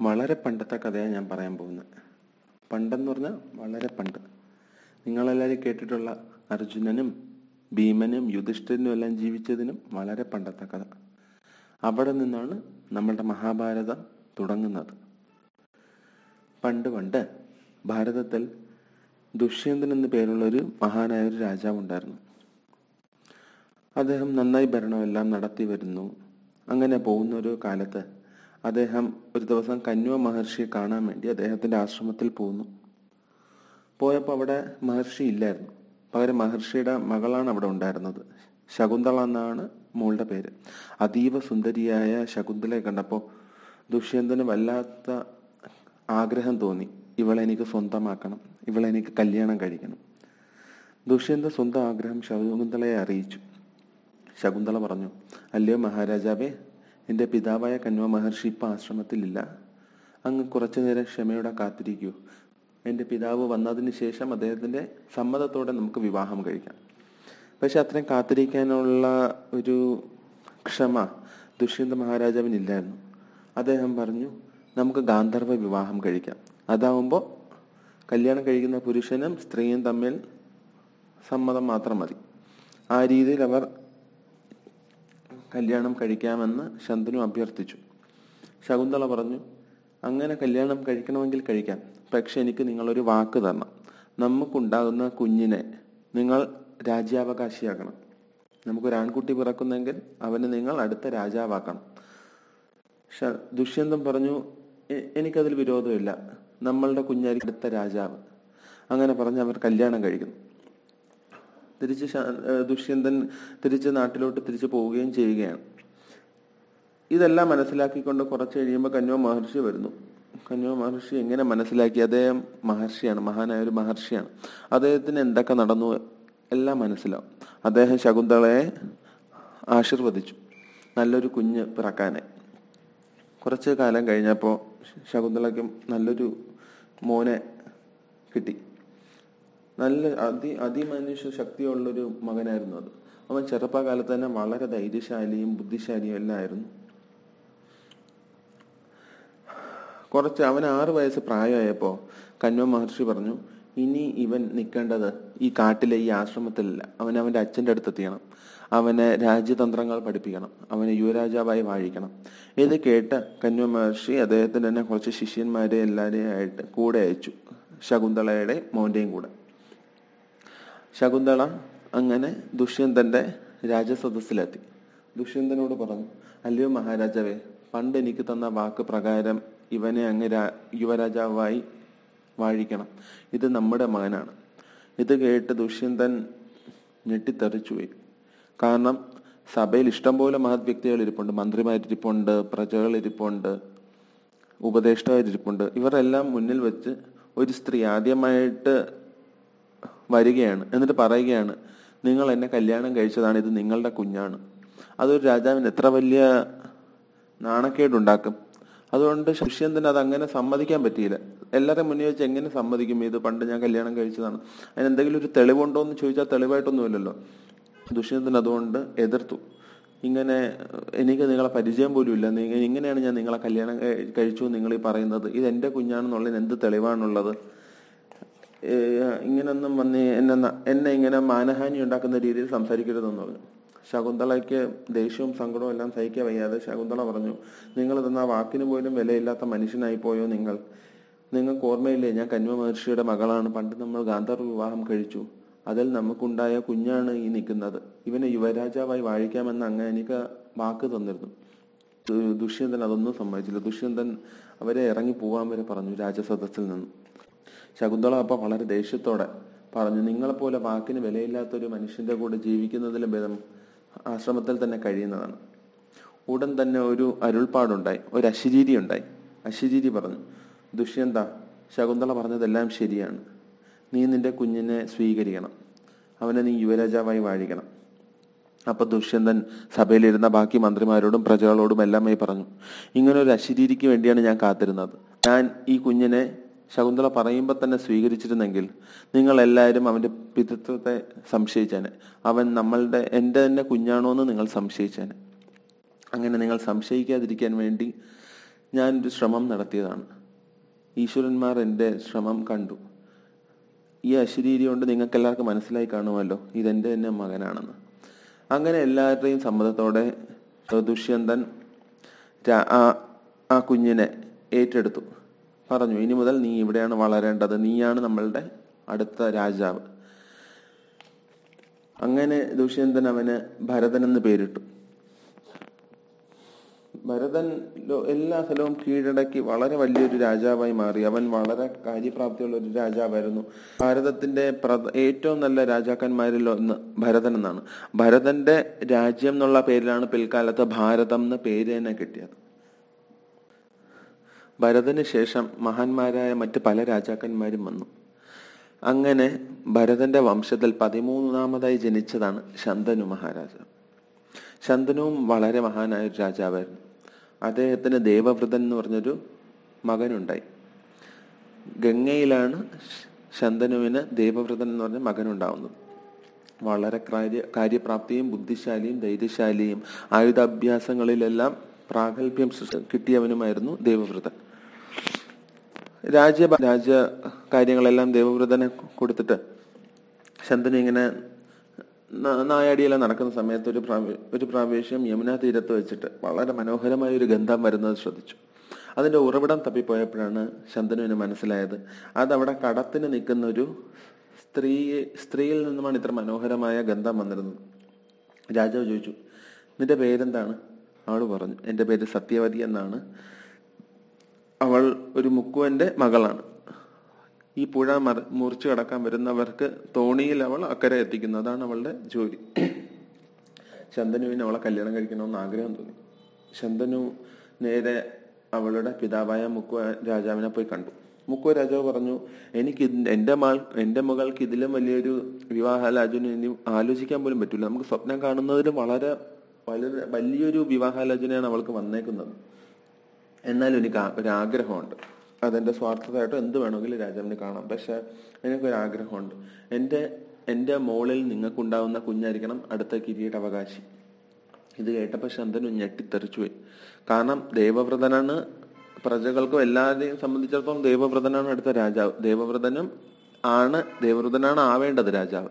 വളരെ പണ്ടത്തെ കഥയാണ് ഞാൻ പറയാൻ പോകുന്നത്. പണ്ടെന്ന് പറഞ്ഞാൽ വളരെ പണ്ട്. നിങ്ങളെല്ലാവരും കേട്ടിട്ടുള്ള അർജുനനും ഭീമനും യുധിഷ്ഠിരനും എല്ലാം ജീവിച്ചതിനും വളരെ പണ്ടത്തെ കഥ. അവിടെ നിന്നാണ് നമ്മളുടെ മഹാഭാരതം തുടങ്ങുന്നത്. പണ്ട് പണ്ട് ഭാരതത്തിൽ ദുഷ്യന്തൻ എന്ന പേരുള്ള ഒരു മഹാനായ ഒരു രാജാവ് ഉണ്ടായിരുന്നു. അദ്ദേഹം നന്നായി ഭരണമെല്ലാം നടത്തി വരുന്നു. അങ്ങനെ പോകുന്ന ഒരു കാലത്ത് അദ്ദേഹം ഒരു ദിവസം കന്വ മഹർഷിയെ കാണാൻ വേണ്ടി അദ്ദേഹത്തിന്റെ ആശ്രമത്തിൽ പോകുന്നു പോയപ്പോൾ അവിടെ മഹർഷി ഇല്ലായിരുന്നു. പകരം മഹർഷിയുടെ മകളാണ് അവിടെ ഉണ്ടായിരുന്നത്. ശകുന്തള എന്നാണ് മോളുടെ പേര്. അതീവ സുന്ദരിയായ ശകുന്തളയെ കണ്ടപ്പോൾ ദുഷ്യന്തന് വല്ലാത്ത ആഗ്രഹം തോന്നി. ഇവളെ എനിക്ക് സ്വന്തമാക്കണം. ഇവളെ എനിക്ക് കല്യാണം കഴിക്കണം. ദുഷ്യന്ത സ്വന്തം ആഗ്രഹം ശകുന്തളയെ അറിയിച്ചു. ശകുന്തള പറഞ്ഞു അല്ലയോ മഹാരാജാവേ എന്റെ പിതാവായ കന്വ മഹർഷി ഇപ്പം ആശ്രമത്തിലില്ല. അങ്ങ് കുറച്ചു നേരം ക്ഷമയോടെ കാത്തിരിക്കൂ. എന്റെ പിതാവ് വന്നതിന് ശേഷം അദ്ദേഹത്തിന്റെ സമ്മതത്തോടെ നമുക്ക് വിവാഹം കഴിക്കാം. പക്ഷെ അത്രയും കാത്തിരിക്കാനുള്ള ഒരു ക്ഷമ ദുഷ്യന്ത മഹാരാജാവിനില്ലായിരുന്നു. അദ്ദേഹം പറഞ്ഞു നമുക്ക് ഗാന്ധർവ വിവാഹം കഴിക്കാം. അതാവുമ്പോൾ കല്യാണം കഴിക്കുന്ന പുരുഷനും സ്ത്രീയും തമ്മിൽ സമ്മതം മാത്രം മതി. ആ രീതിയിൽ അവർ കല്യാണം കഴിക്കാമെന്ന് ശന്തനു അഭ്യർത്ഥിച്ചു. ശകുന്തള പറഞ്ഞു അങ്ങനെ കല്യാണം കഴിക്കണമെങ്കിൽ കഴിക്കാം. പക്ഷെ എനിക്ക് നിങ്ങളൊരു വാക്ക് തരണം. നമുക്കുണ്ടാകുന്ന കുഞ്ഞിനെ നിങ്ങൾ രാജ്യാവകാശിയാക്കണം. നമുക്കൊരു ആൺകുട്ടി പിറക്കുന്നെങ്കിൽ അവന് നിങ്ങൾ അടുത്ത രാജാവാക്കണം. ദുഷ്യന്തം പറഞ്ഞു എനിക്കതിൽ വിരോധമില്ല. നമ്മളുടെ കുഞ്ഞായിരിക്കും അടുത്ത രാജാവ്. അങ്ങനെ പറഞ്ഞ് അവർ കല്യാണം കഴിക്കുന്നു. തിരിച്ച് ദുഷ്യന്തൻ തിരിച്ച് നാട്ടിലോട്ട് തിരിച്ചു പോവുകയും ചെയ്യുകയാണ്. ഇതെല്ലാം മനസ്സിലാക്കിക്കൊണ്ട് കുറച്ച് കഴിയുമ്പോൾ കന്വ മഹർഷി വരുന്നു. കന്വ മഹർഷി എങ്ങനെ മനസ്സിലാക്കി? അദ്ദേഹം മഹർഷിയാണ് മഹാനായ ഒരു മഹർഷിയാണ്. അദ്ദേഹത്തിന് എന്തൊക്കെ നടന്നു എല്ലാം മനസ്സിലാവും. അദ്ദേഹം ശകുന്തളയെ ആശീർവദിച്ചു. നല്ലൊരു കുഞ്ഞ് പിറക്കാനെ കുറച്ച് കാലം കഴിഞ്ഞപ്പോൾ ശകുന്തളയ്ക്കും നല്ലൊരു മോനെ കിട്ടി. നല്ല അതി അതിമനുഷ്യ ശക്തിയുള്ളൊരു മകനായിരുന്നു അത്. അവൻ ചെറുപ്പകാലത്ത് തന്നെ വളരെ ധൈര്യശാലിയും ബുദ്ധിശാലിയും എല്ലാം ആയിരുന്നു. കുറച്ച് അവൻ ആറു വയസ്സ് പ്രായമായപ്പോൾ കന്വ മഹർഷി പറഞ്ഞു ഇനി ഇവൻ നിൽക്കേണ്ടത് ഈ കാട്ടിലെ ഈ ആശ്രമത്തിലല്ല. അവൻ അവന്റെ അച്ഛന്റെ അടുത്തെത്തിയണം. അവനെ രാജ്യതന്ത്രങ്ങൾ പഠിപ്പിക്കണം. അവനെ യുവരാജാവായി വാഴിക്കണം. ഇത് കേട്ട് കന്വ മഹർഷി അദ്ദേഹത്തിന് തന്നെ കുറച്ച് ശിഷ്യന്മാരെ എല്ലാവരെയും ആയിട്ട് കൂടെ അയച്ചു. ശകുന്തളയുടെ മോന്റെയും കൂടെ. ശകുന്തള അങ്ങനെ ദുഷ്യന്തന്റെ രാജസദസ്സിലെത്തി. ദുഷ്യന്തനോട് പറഞ്ഞു അല്ലയോ മഹാരാജാവേ പണ്ട് എനിക്ക് തന്ന വാക്ക് പ്രകാരം ഇവനെ അങ്ങ് യുവരാജാവായി വാഴിക്കണം. ഇത് നമ്മുടെ മകനാണ്. ഇത് കേട്ട് ദുഷ്യന്തൻ ഞെട്ടിത്തെറിച്ചുപോയി കാരണം സഭയിൽ ഇഷ്ടംപോലെ മഹത് വ്യക്തികൾ ഇരിപ്പുണ്ട്. മന്ത്രിമാരിരിപ്പുണ്ട് പ്രജകൾ ഇരിപ്പുണ്ട് ഉപദേഷ്ടാവരിപ്പുണ്ട് ഇവരെല്ലാം മുന്നിൽ വെച്ച് ഒരു സ്ത്രീ ആദ്യമായിട്ട് വരികയാണ്. എന്നിട്ട് പറയുകയാണ് നിങ്ങൾ എന്നെ കല്യാണം കഴിച്ചതാണ് ഇത് നിങ്ങളുടെ കുഞ്ഞാണ്. അതൊരു രാജാവിന് എത്ര വലിയ നാണക്കേടുണ്ടാക്കും. അതുകൊണ്ട് ശിഷ്യന്തന് അത് അങ്ങനെ സമ്മതിക്കാൻ പറ്റിയില്ല. എല്ലാവരും മുന്നേ വെച്ച് എങ്ങനെ സമ്മതിക്കും? ഇത് പണ്ട് ഞാൻ കല്യാണം കഴിച്ചതാണ്. അതിന് എന്തെങ്കിലും ഒരു തെളിവുണ്ടോ എന്ന് ചോദിച്ചാൽ തെളിവായിട്ടൊന്നുമില്ലല്ലോ ദുഷ്യന്തൻ അതുകൊണ്ട് എതിർത്തു. ഇങ്ങനെ എനിക്ക് നിങ്ങളെ പരിചയം പോലും ഇല്ല. ഇങ്ങനെയാണ് ഞാൻ നിങ്ങളെ കല്യാണം കഴിച്ചു നിങ്ങൾ ഈ പറയുന്നത്. ഇത് എന്റെ കുഞ്ഞാണെന്നുള്ളതിന് എന്ത് തെളിവാണുള്ളത്? ഇങ്ങനൊന്നും വന്ന് എന്നെ എന്നെ ഇങ്ങനെ മാനഹാനി ഉണ്ടാക്കുന്ന രീതിയിൽ സംസാരിക്കരുതെന്ന് പറഞ്ഞു. ശകുന്തളയ്ക്ക് ദേഷ്യവും സങ്കടവും എല്ലാം സഹിക്കാൻ വയ്യാതെ ശകുന്തള പറഞ്ഞു നിങ്ങൾ തന്ന വാക്കിന് പോലും വിലയില്ലാത്ത മനുഷ്യനായി പോയോ നിങ്ങൾ? നിങ്ങൾക്ക് ഓർമ്മയില്ലേ ഞാൻ കന്വ മഹർഷിയുടെ മകളാണ്. പണ്ട് നമ്മൾ ഗാന്ധർവ വിവാഹം കഴിച്ചു. അതിൽ നമുക്കുണ്ടായ കുഞ്ഞാണ് ഈ നിൽക്കുന്നത്. ഇവനെ യുവരാജാവായി വാഴിക്കാമെന്ന് അങ്ങ് എനിക്ക് വാക്ക് തന്നിരുന്നു. ദുഷ്യന്തൻ അതൊന്നും സമ്മതിച്ചില്ല. ദുഷ്യന്തൻ അവരെ ഇറങ്ങി പോവാൻ വരെ പറഞ്ഞു രാജസദസ്സിൽ നിന്ന്. ശകുന്തള അപ്പ വളരെ ദേഷ്യത്തോടെ പറഞ്ഞു നിങ്ങളെപ്പോലെ വാക്കിന് വിലയില്ലാത്ത ഒരു മനുഷ്യന്റെ കൂടെ ജീവിക്കുന്നതിലും ഭേദം ആശ്രമത്തിൽ തന്നെ കഴിയുന്നതാണ്. ഉടൻ തന്നെ ഒരു അരുൾപ്പാടുണ്ടായി ഒരു അശിരീരി ഉണ്ടായി. അശിരീരി പറഞ്ഞു ദുഷ്യന്ത ശകുന്തള പറഞ്ഞതെല്ലാം ശരിയാണ്. നീ നിന്റെ കുഞ്ഞിനെ സ്വീകരിക്കണം. അവനെ നീ യുവരാജാവായി വാഴിക്കണം. അപ്പൊ ദുഷ്യന്തൻ സഭയിലിരുന്ന ബാക്കി മന്ത്രിമാരോടും പ്രജകളോടും എല്ലാമായി പറഞ്ഞു ഇങ്ങനെ ഒരു അശിരീരിക്ക് വേണ്ടിയാണ് ഞാൻ കാത്തിരുന്നത്. ഞാൻ ഈ കുഞ്ഞിനെ ശകുന്തള പറയുമ്പോൾ തന്നെ സ്വീകരിച്ചിരുന്നെങ്കിൽ നിങ്ങൾ എല്ലാവരും അവന്റെ പിതൃത്വത്തെ സംശയിച്ചേനെ. അവൻ നമ്മളുടെ എന്റെ തന്നെ കുഞ്ഞാണോ എന്ന് നിങ്ങൾ സംശയിച്ചേനെ. അങ്ങനെ നിങ്ങൾ സംശയിക്കാതിരിക്കാൻ വേണ്ടി ഞാനൊരു ശ്രമം നടത്തിയതാണ്. ഈശ്വരന്മാർ എന്റെ ശ്രമം കണ്ടു. ഈ അശരീരി കൊണ്ട് നിങ്ങൾക്ക് എല്ലാവർക്കും മനസ്സിലായി കാണുമല്ലോ ഇതെന്റെ തന്നെ മകനാണെന്ന്. അങ്ങനെ എല്ലാവരുടെയും സമ്മതത്തോടെ ദുഷ്യന്തൻ ആ ആ കുഞ്ഞിനെ ഏറ്റെടുത്തു. പറഞ്ഞു ഇനി മുതൽ നീ ഇവിടെയാണ് വളരേണ്ടത്. നീയാണ് നമ്മളുടെ അടുത്ത രാജാവ്. അങ്ങനെ ദുഷ്യന്തൻ അവന് ഭരതൻ എന്ന് പേരിട്ടു. ഭരതൻ എല്ലാ സ്ഥലവും കീഴടക്കി വളരെ വലിയൊരു രാജാവായി മാറി. അവൻ വളരെ കാര്യപ്രാപ്തിയുള്ള ഒരു രാജാവായിരുന്നു. ഭാരതത്തിന്റെ ഏറ്റവും നല്ല രാജാക്കന്മാരിൽ ഒന്ന് ഭരതൻ എന്നാണ്. ഭരതന്റെ രാജ്യം എന്നുള്ള പേരിലാണ് പിൽക്കാലത്ത് ഭാരതം എന്ന പേര് തന്നെ കിട്ടിയത്. ഭരതന് ശേഷം മഹാന്മാരായ മറ്റ് പല രാജാക്കന്മാരും വന്നു. അങ്ങനെ ഭരതന്റെ വംശത്തിൽ പതിമൂന്നാമതായി ജനിച്ചതാണ് ശന്തനു മഹാരാജ. ശന്തനുവും വളരെ മഹാനായ ഒരു രാജാവായിരുന്നു. അദ്ദേഹത്തിന് ദേവവ്രതൻ എന്ന് പറഞ്ഞൊരു മകനുണ്ടായി. ഗംഗയിലാണ് ശന്തനുവിന് ദേവവ്രതൻ എന്ന് പറഞ്ഞ മകനുണ്ടാവുന്നത്. വളരെ കാര്യ കാര്യപ്രാപ്തിയും ബുദ്ധിശാലിയും ധൈര്യശാലിയും ആയുധാഭ്യാസങ്ങളിലെല്ലാം പ്രാഗൽഭ്യം കിട്ടിയവനുമായിരുന്നു ദേവവ്രതൻ. രാജ്യ രാജ്യ കാര്യങ്ങളെല്ലാം ദേവവ്രതനെ കൊടുത്തിട്ട് ശന്തനു ഇങ്ങനെ നായാടിയെല്ലാം നടക്കുന്ന സമയത്ത് ഒരു പ്രാവ- ഒരു പ്രാവശ്യം യമുനാ തീരത്ത് വെച്ചിട്ട് വളരെ മനോഹരമായ ഒരു ഗന്ധം വരുന്നത് ശ്രദ്ധിച്ചു. അതിന്റെ ഉറവിടം തപ്പിപ്പോയപ്പോഴാണ് ശന്തനുവിന് മനസ്സിലായത്. അതവിടെ കടത്തിന് നിൽക്കുന്ന ഒരു സ്ത്രീ സ്ത്രീയിൽ നിന്നുമാണ് ഇത്ര മനോഹരമായ ഗന്ധം വന്നിരുന്നത്. രാജാവ് ചോദിച്ചു നിന്റെ പേരെന്താണ്? അവൾ പറഞ്ഞു എന്റെ പേര് സത്യവതി എന്നാണ്. അവൾ ഒരു മുക്കുവന്റെ മകളാണ്. ഈ പുഴ മറ മുറിച്ചു കടക്കാൻ വരുന്നവർക്ക് തോണിയിൽ അവൾ അക്കരെ എത്തിക്കുന്നു. അതാണ് അവളുടെ ജോലി. ശന്തനുവിന് അവളെ കല്യാണം കഴിക്കണമെന്ന് ആഗ്രഹം തോന്നി. ശന്തനു നേരെ അവളുടെ പിതാവായ മുക്കുവ രാജാവിനെ പോയി കണ്ടു. മുക്കുവ രാജാവ് പറഞ്ഞു എനിക്ക് എന്റെ മകൾ എന്റെ മകൾക്ക് ഇതിലും വലിയൊരു വിവാഹാലോചന ഇനി ആലോചിക്കാൻ പോലും പറ്റില്ല നമുക്ക് സ്വപ്നം കാണുന്നതിലും വളരെ വളരെ വലിയൊരു വിവാഹാലോചനയാണ് അവൾക്ക് വന്നേക്കുന്നത്. എന്നാലും എനിക്ക് ഒരു ആഗ്രഹമുണ്ട് അതെന്റെ സ്വാർത്ഥതയായിട്ടോ എന്ത് വേണമെങ്കിലും രാജാവിന് കാണാം. പക്ഷെ എനിക്കൊരാഗ്രഹമുണ്ട്. എന്റെ എന്റെ മോളിൽ നിങ്ങൾക്കുണ്ടാവുന്ന കുഞ്ഞായിരിക്കണം അടുത്ത കിരീടാവകാശി ഇത് കേട്ടപ്പോൾ ശന്തനു ഞെട്ടിത്തെറിച്ചു പോയി. കാരണം ദേവവ്രതനാണ് പ്രജകൾക്കും എല്ലാവരെയും സംബന്ധിച്ചിടത്തോളം ദേവവ്രതനാണ് അടുത്ത രാജാവ്. ദേവവ്രതനും ആണ് ദേവവ്രതനാണ് ആവേണ്ടത് രാജാവ്.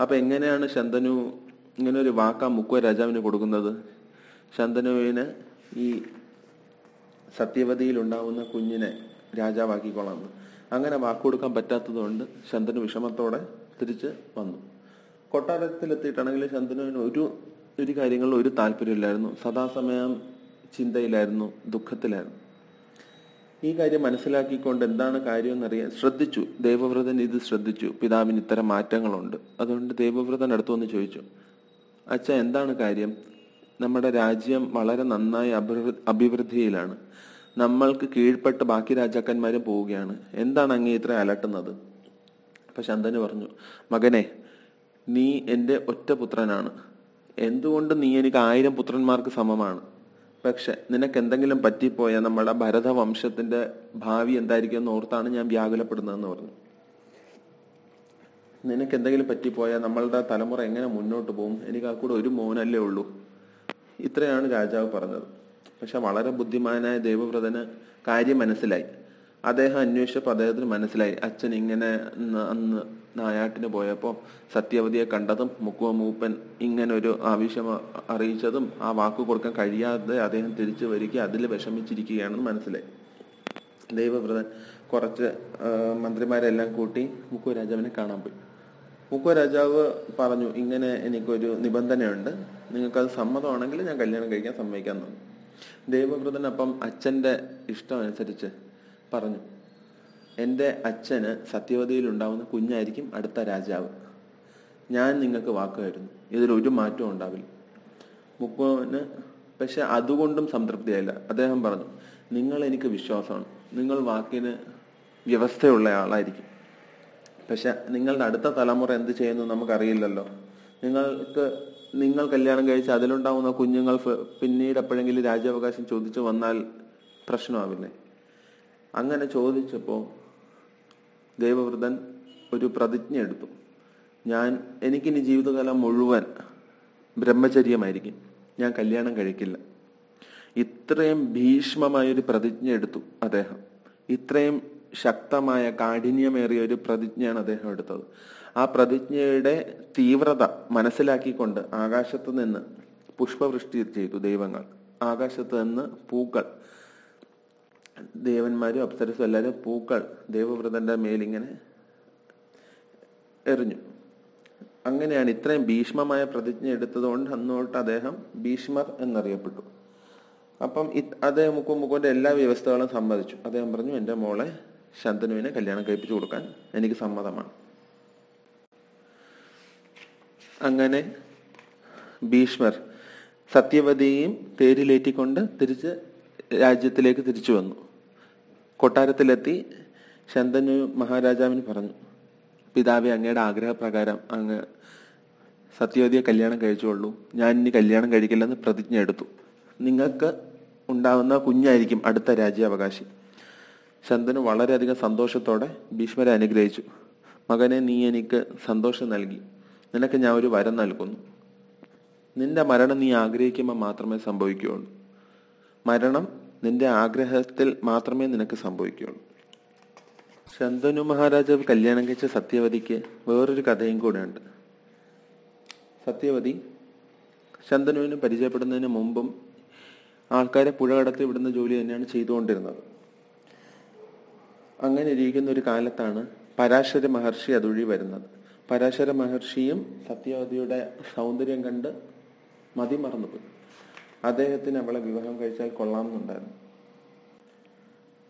അപ്പൊ എങ്ങനെയാണ് ശന്തനു ഇങ്ങനെ ഒരു വാക്കാ മുക്കുവ രാജാവിന് കൊടുക്കുന്നത്? ശന്തനുവിന് ഈ സത്യവതിയിൽ ഉണ്ടാവുന്ന കുഞ്ഞിനെ രാജാവാക്കിക്കൊള്ളാം അങ്ങനെ വാക്കുകൊടുക്കാൻ പറ്റാത്തതുകൊണ്ട് ശന്തനു വിഷമത്തോടെ തിരിച്ച് വന്നു. കൊട്ടാരത്തിലെത്തിയിട്ടാണെങ്കിൽ ശന്തനുവിന് ഒരു ഒരു കാര്യങ്ങളിലും ഒരു താല്പര്യമില്ലായിരുന്നു. സദാസമയം ചിന്തയിലായിരുന്നു ദുഃഖത്തിലായിരുന്നു. ഈ കാര്യം മനസ്സിലാക്കിക്കൊണ്ട് എന്താണ് കാര്യം എന്നറിയാൻ ശ്രദ്ധിച്ചു. ദേവവ്രതൻ ഇത് ശ്രദ്ധിച്ചു. പിതാവിന് ഇത്തരം മാറ്റങ്ങളുണ്ട്. അതുകൊണ്ട് ദേവവ്രതൻ അടുത്തു വന്ന് ചോദിച്ചു അച്ഛ എന്താണ് കാര്യം? നമ്മുടെ രാജ്യം വളരെ നന്നായി അഭിവൃദ്ധിയിലാണ്. നമ്മൾക്ക് കീഴ്പ്പെട്ട് ബാക്കി രാജാക്കന്മാരും പോവുകയാണ്. എന്താണ് അങ്ങേ ഇത്ര അലട്ടുന്നത്? അപ്പൊ ശന്തന് പറഞ്ഞു മകനെ നീ എന്റെ ഒറ്റ പുത്രനാണ്. എന്തുകൊണ്ട് നീ എനിക്ക് ആയിരം പുത്രന്മാർക്ക് സമമാണ്? പക്ഷെ നിനക്ക് എന്തെങ്കിലും പറ്റിപ്പോയാൽ നമ്മുടെ ഭരതവംശത്തിന്റെ ഭാവി എന്തായിരിക്കും എന്ന് ഓർത്താണ് ഞാൻ വ്യാകുലപ്പെടുന്നതെന്ന് പറഞ്ഞു. നിനക്ക് എന്തെങ്കിലും പറ്റിപ്പോയാൽ നമ്മളുടെ തലമുറ എങ്ങനെ മുന്നോട്ട് പോകും? എനിക്ക് ആ കൂടെ ഒരു മോനല്ലേ ഉള്ളൂ. ഇത്രയാണ് രാജാവ് പറഞ്ഞത്. പക്ഷെ വളരെ ബുദ്ധിമാനായ ദേവവ്രതന് കാര്യം മനസ്സിലായി. അദ്ദേഹം അന്വേഷിച്ചപ്പോൾ അദ്ദേഹത്തിന് മനസ്സിലായി. അച്ഛൻ ഇങ്ങനെ അന്ന് നായാട്ടിന് പോയപ്പോൾ സത്യവതിയെ കണ്ടതും മുക്കുവ മൂപ്പൻ ഇങ്ങനെ ഒരു ആവശ്യം അറിയിച്ചതും ആ വാക്ക് കൊടുക്കാൻ കഴിയാതെ അദ്ദേഹം തിരിച്ചു വരിക അതിൽ വിഷമിച്ചിരിക്കുകയാണെന്ന് മനസ്സിലായി. ദൈവവ്രതൻ കുറച്ച് മന്ത്രിമാരെല്ലാം കൂട്ടി മുക്കുവ രാജാവിനെ കാണാൻ പോയി. മുക്കുവ രാജാവ് പറഞ്ഞു ഇങ്ങനെ എനിക്കൊരു നിബന്ധനയുണ്ട്. നിങ്ങൾക്കത് സമ്മതമാണെങ്കിൽ ഞാൻ കല്യാണം കഴിക്കാൻ സമ്മതിക്കാൻ തന്നു. ദേവവ്രതൻ അപ്പം അച്ഛന്റെ ഇഷ്ടം അനുസരിച്ച് പറഞ്ഞു. എന്റെ അച്ഛന് സത്യവതിയിൽ ഉണ്ടാവുന്ന കുഞ്ഞായിരിക്കും അടുത്ത രാജാവ്. ഞാൻ നിങ്ങൾക്ക് വാക്ക് തരുന്നു ഇതിലൊരു മാറ്റവും ഉണ്ടാവില്ല. മുക്കുവന് പക്ഷെ അതുകൊണ്ടും സംതൃപ്തിയായില്ല. അദ്ദേഹം പറഞ്ഞു നിങ്ങൾ എനിക്ക് വിശ്വാസമാണ്. നിങ്ങൾ വാക്കിന് വ്യവസ്ഥയുള്ള ആളായിരിക്കും. പക്ഷെ നിങ്ങളുടെ അടുത്ത തലമുറ എന്ത് ചെയ്യുന്നു നമുക്കറിയില്ലല്ലോ. നിങ്ങൾക്ക് നിങ്ങൾ കല്യാണം കഴിച്ച് അതിലുണ്ടാവുന്ന കുഞ്ഞുങ്ങൾ പിന്നീട് എപ്പോഴെങ്കിലും രാജ്യാവകാശം ചോദിച്ചു വന്നാൽ പ്രശ്നമാവില്ലേ? അങ്ങനെ ചോദിച്ചപ്പോൾ ദേവവ്രതൻ ഒരു പ്രതിജ്ഞ എടുത്തു. ഞാൻ എനിക്കിനി ജീവിതകാലം മുഴുവൻ ബ്രഹ്മചര്യമായിരിക്കും. ഞാൻ കല്യാണം കഴിക്കില്ല. ഇത്രയും ഭീഷ്മമായൊരു പ്രതിജ്ഞ എടുത്തു അദ്ദേഹം. ഇത്രയും ശക്തമായ കാഠിന്യമേറിയ ഒരു പ്രതിജ്ഞയാണ് അദ്ദേഹം എടുത്തത്. ആ പ്രതിജ്ഞയുടെ തീവ്രത മനസ്സിലാക്കിക്കൊണ്ട് ആകാശത്ത് നിന്ന് പുഷ്പവൃഷ്ടി ചെയ്തു ദൈവങ്ങൾ. ആകാശത്ത് നിന്ന് പൂക്കൾ. ദേവന്മാരും അപ്സരസും എല്ലാവരും പൂക്കൾ ദേവവ്രതന്റെ മേലിങ്ങനെ എറിഞ്ഞു. അങ്ങനെയാണ് ഇത്രയും ഭീഷ്മമായ പ്രതിജ്ഞ എടുത്തതുകൊണ്ട് അന്നോട്ട് അദ്ദേഹം ഭീഷ്മർ എന്നറിയപ്പെട്ടു. അപ്പം അദ്ദേഹം മുക്കു മുക്കുവിന്റെ എല്ലാ വ്യവസ്ഥകളും സമ്മതിച്ചു. അദ്ദേഹം പറഞ്ഞു എന്റെ മോളെ ശന്തനുവിനെ കല്യാണം കഴിപ്പിച്ചു കൊടുക്കാൻ എനിക്ക് സമ്മതമാണ്. അങ്ങനെ ഭീഷ്മർ സത്യവതിയെയും തേരിലേറ്റിക്കൊണ്ട് തിരിച്ച് രാജ്യത്തിലേക്ക് തിരിച്ചു വന്നു. കൊട്ടാരത്തിലെത്തി ശന്തനു മഹാരാജാവിന് പറഞ്ഞു പിതാവെ അങ്ങയുടെ ആഗ്രഹപ്രകാരം അങ്ങ് സത്യവതിയെ കല്യാണം കഴിച്ചുകൊള്ളൂ ഞാൻ ഇനി കല്യാണം കഴിക്കില്ലെന്ന് പ്രതിജ്ഞ എടുത്തു. നിങ്ങൾക്ക് ഉണ്ടാവുന്ന കുഞ്ഞായിരിക്കും അടുത്ത രാജ്യാവകാശി. ശന്തനു വളരെയധികം സന്തോഷത്തോടെ ഭീഷ്മരെ അനുഗ്രഹിച്ചു. മകനെ നീ എനിക്ക് സന്തോഷം നൽകി. നിനക്ക് ഞാൻ ഒരു വരം നൽകുന്നു. നിന്റെ മരണം നീ ആഗ്രഹിക്കുമ്പോൾ മാത്രമേ സംഭവിക്കുകയുള്ളൂ. മരണം നിന്റെ ആഗ്രഹത്തിൽ മാത്രമേ നിനക്ക് സംഭവിക്കുകയുള്ളൂ. ശന്തനു മഹാരാജാവ് കല്യാണം കഴിച്ച സത്യവതിക്ക് വേറൊരു കഥയും കൂടെ ഉണ്ട് സത്യവതി ശന്തനുവിന് പരിചയപ്പെടുന്നതിന് മുമ്പും ആൾക്കാരെ പുഴ കടത്തി വിടുന്ന ജോലി തന്നെയാണ് ചെയ്തുകൊണ്ടിരുന്നത്. അങ്ങനെ ഇരിക്കുന്ന ഒരു കാലത്താണ് പരാശര മഹർഷി അതുവഴി വരുന്നത്. പരാശര മഹർഷിയും സത്യവതിയുടെ സൗന്ദര്യം കണ്ട് മതി മറന്നുപോയി. അദ്ദേഹത്തിന് അവളെ വിവാഹം കഴിച്ചാൽ കൊള്ളാമെന്നുണ്ടായിരുന്നു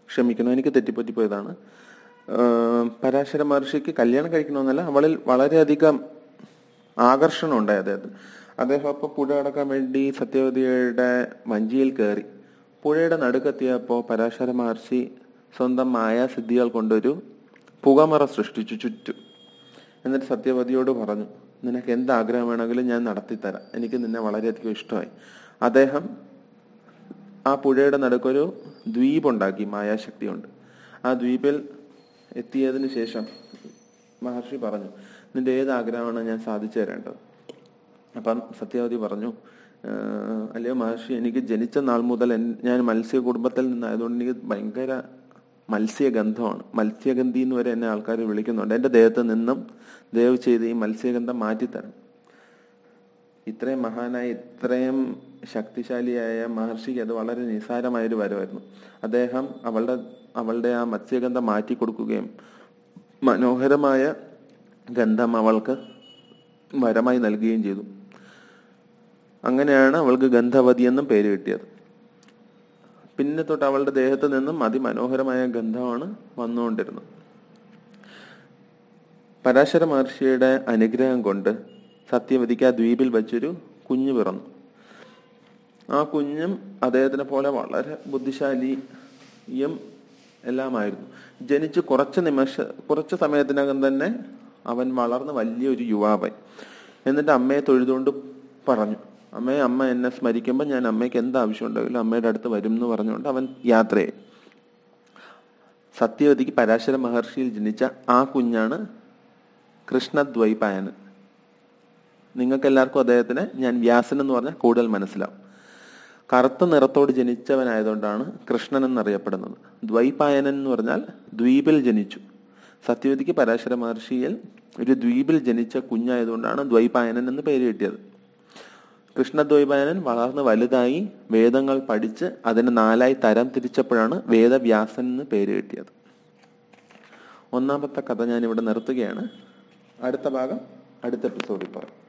ക്ഷമിക്കണം എനിക്ക് തെറ്റിപ്പറ്റിപ്പോയതാണ് പരാശര മഹർഷിക്ക് കല്യാണം കഴിക്കണമെന്നല്ല അവളിൽ വളരെയധികം ആകർഷണം ഉണ്ടായി അദ്ദേഹത്തിന്. അദ്ദേഹം അപ്പോൾ പുഴ അടക്കാൻ വേണ്ടി സത്യവതിയുടെ വഞ്ചിയിൽ കയറി. പുഴയുടെ നടുക്കെത്തിയപ്പോൾ പരാശര മഹർഷി സ്വന്തം മായാസിദ്ധികൾ കൊണ്ടൊരു പുകമറ സൃഷ്ടിച്ചു ചുറ്റും. എന്നിട്ട് സത്യവതിയോട് പറഞ്ഞു നിനക്ക് എന്ത് ആഗ്രഹം വേണമെങ്കിലും ഞാൻ നടത്തിത്തരാം. എനിക്ക് നിന്നെ വളരെയധികം ഇഷ്ടമായി. അദ്ദേഹം ആ പുഴയുടെ നടുക്കൊരു ദ്വീപ് ഉണ്ടാക്കി മായാശക്തി കൊണ്ട് ആ ദ്വീപിൽ എത്തിയതിന് ശേഷം മഹർഷി പറഞ്ഞു നിന്റെ ഏത് ആഗ്രഹമാണ് ഞാൻ സാധിച്ചു തരേണ്ടത്? അപ്പം സത്യവതി പറഞ്ഞു അല്ലയോ മഹർഷി എനിക്ക് ജനിച്ച നാൾ മുതൽ ഞാൻ മത്സ്യ കുടുംബത്തിൽ നിന്നായതുകൊണ്ട് എനിക്ക് ഭയങ്കര മത്സ്യഗന്ധമാണ്. മത്സ്യഗന്ധി എന്ന് വരെ എന്നെ ആൾക്കാർ വിളിക്കുന്നുണ്ട്. എന്റെ ദേഹത്ത് നിന്നും ദയവ് ചെയ്ത് ഈ മത്സ്യഗന്ധം മാറ്റിത്തരണം. ഇത്രയും മഹാനായ ഇത്രയും ശക്തിശാലിയായ മഹർഷിക്ക് അത് വളരെ നിസ്സാരമായൊരു വരവായിരുന്നു. അദ്ദേഹം അവളുടെ അവളുടെ ആ മത്സ്യഗന്ധം മാറ്റി കൊടുക്കുകയും മനോഹരമായ ഗന്ധം അവൾക്ക് വരമായി നൽകുകയും ചെയ്തു. അങ്ങനെയാണ് അവൾക്ക് ഗന്ധവതി എന്നും പേര് കിട്ടിയത്. പിന്നെ തൊട്ട് അവളുടെ ദേഹത്ത് നിന്നും അതിമനോഹരമായ ഗന്ധമാണ് വന്നുകൊണ്ടിരുന്നത്. പരാശര മഹർഷിയുടെ അനുഗ്രഹം കൊണ്ട് സത്യവതിക്ക് ആ ദ്വീപിൽ വെച്ചൊരു കുഞ്ഞ് പിറന്നു. ആ കുഞ്ഞും അദ്ദേഹത്തിനെ പോലെ വളരെ ബുദ്ധിശാലിയും എല്ലാമായിരുന്നു. ജനിച്ച് കുറച്ച് നിമിഷ കുറച്ച് സമയത്തിനകം തന്നെ അവൻ വളർന്ന് വലിയൊരു യുവാവായി. എന്നിട്ട് അമ്മയെ തൊഴുതുകൊണ്ട് പറഞ്ഞു അമ്മയെ അമ്മ എന്നെ സ്മരിക്കുമ്പോൾ ഞാൻ അമ്മയ്ക്ക് എന്ത് ആവശ്യം ഉണ്ടെങ്കിലും അമ്മയുടെ അടുത്ത് വരും എന്ന് പറഞ്ഞുകൊണ്ട് അവൻ യാത്രയായി. സത്യവതിക്ക് പരാശര മഹർഷിയിൽ ജനിച്ച ആ കുഞ്ഞാണ് കൃഷ്ണദ്വൈപായനൻ നിങ്ങൾക്ക് എല്ലാവർക്കും അദ്ദേഹത്തിന് ഞാൻ വ്യാസൻ എന്ന് പറഞ്ഞാൽ കൂടുതൽ മനസ്സിലാവും. കറുത്ത നിറത്തോട് ജനിച്ചവനായതുകൊണ്ടാണ് കൃഷ്ണൻ എന്നറിയപ്പെടുന്നത് ദ്വൈപായനൻ എന്ന് പറഞ്ഞാൽ ദ്വീപിൽ ജനിച്ചു. സത്യവതിക്ക് പരാശര മഹർഷിയിൽ ഒരു ദ്വീപിൽ ജനിച്ച കുഞ്ഞായതുകൊണ്ടാണ് ദ്വൈപായനൻ എന്ന് പേര് കിട്ടിയത്. കൃഷ്ണദ്വൈപായനൻ വളർന്ന് വലുതായി വേദങ്ങൾ പഠിച്ച് അതിനെ നാലായി തരം തിരിച്ചപ്പോഴാണ് വേദവ്യാസൻ എന്ന് പേര് കിട്ടിയത്. ഒന്നാമത്തെ കഥ ഞാൻ ഇവിടെ നിർത്തുകയാണ്. അടുത്ത ഭാഗം അടുത്ത എപ്പിസോഡിൽ പറയാം.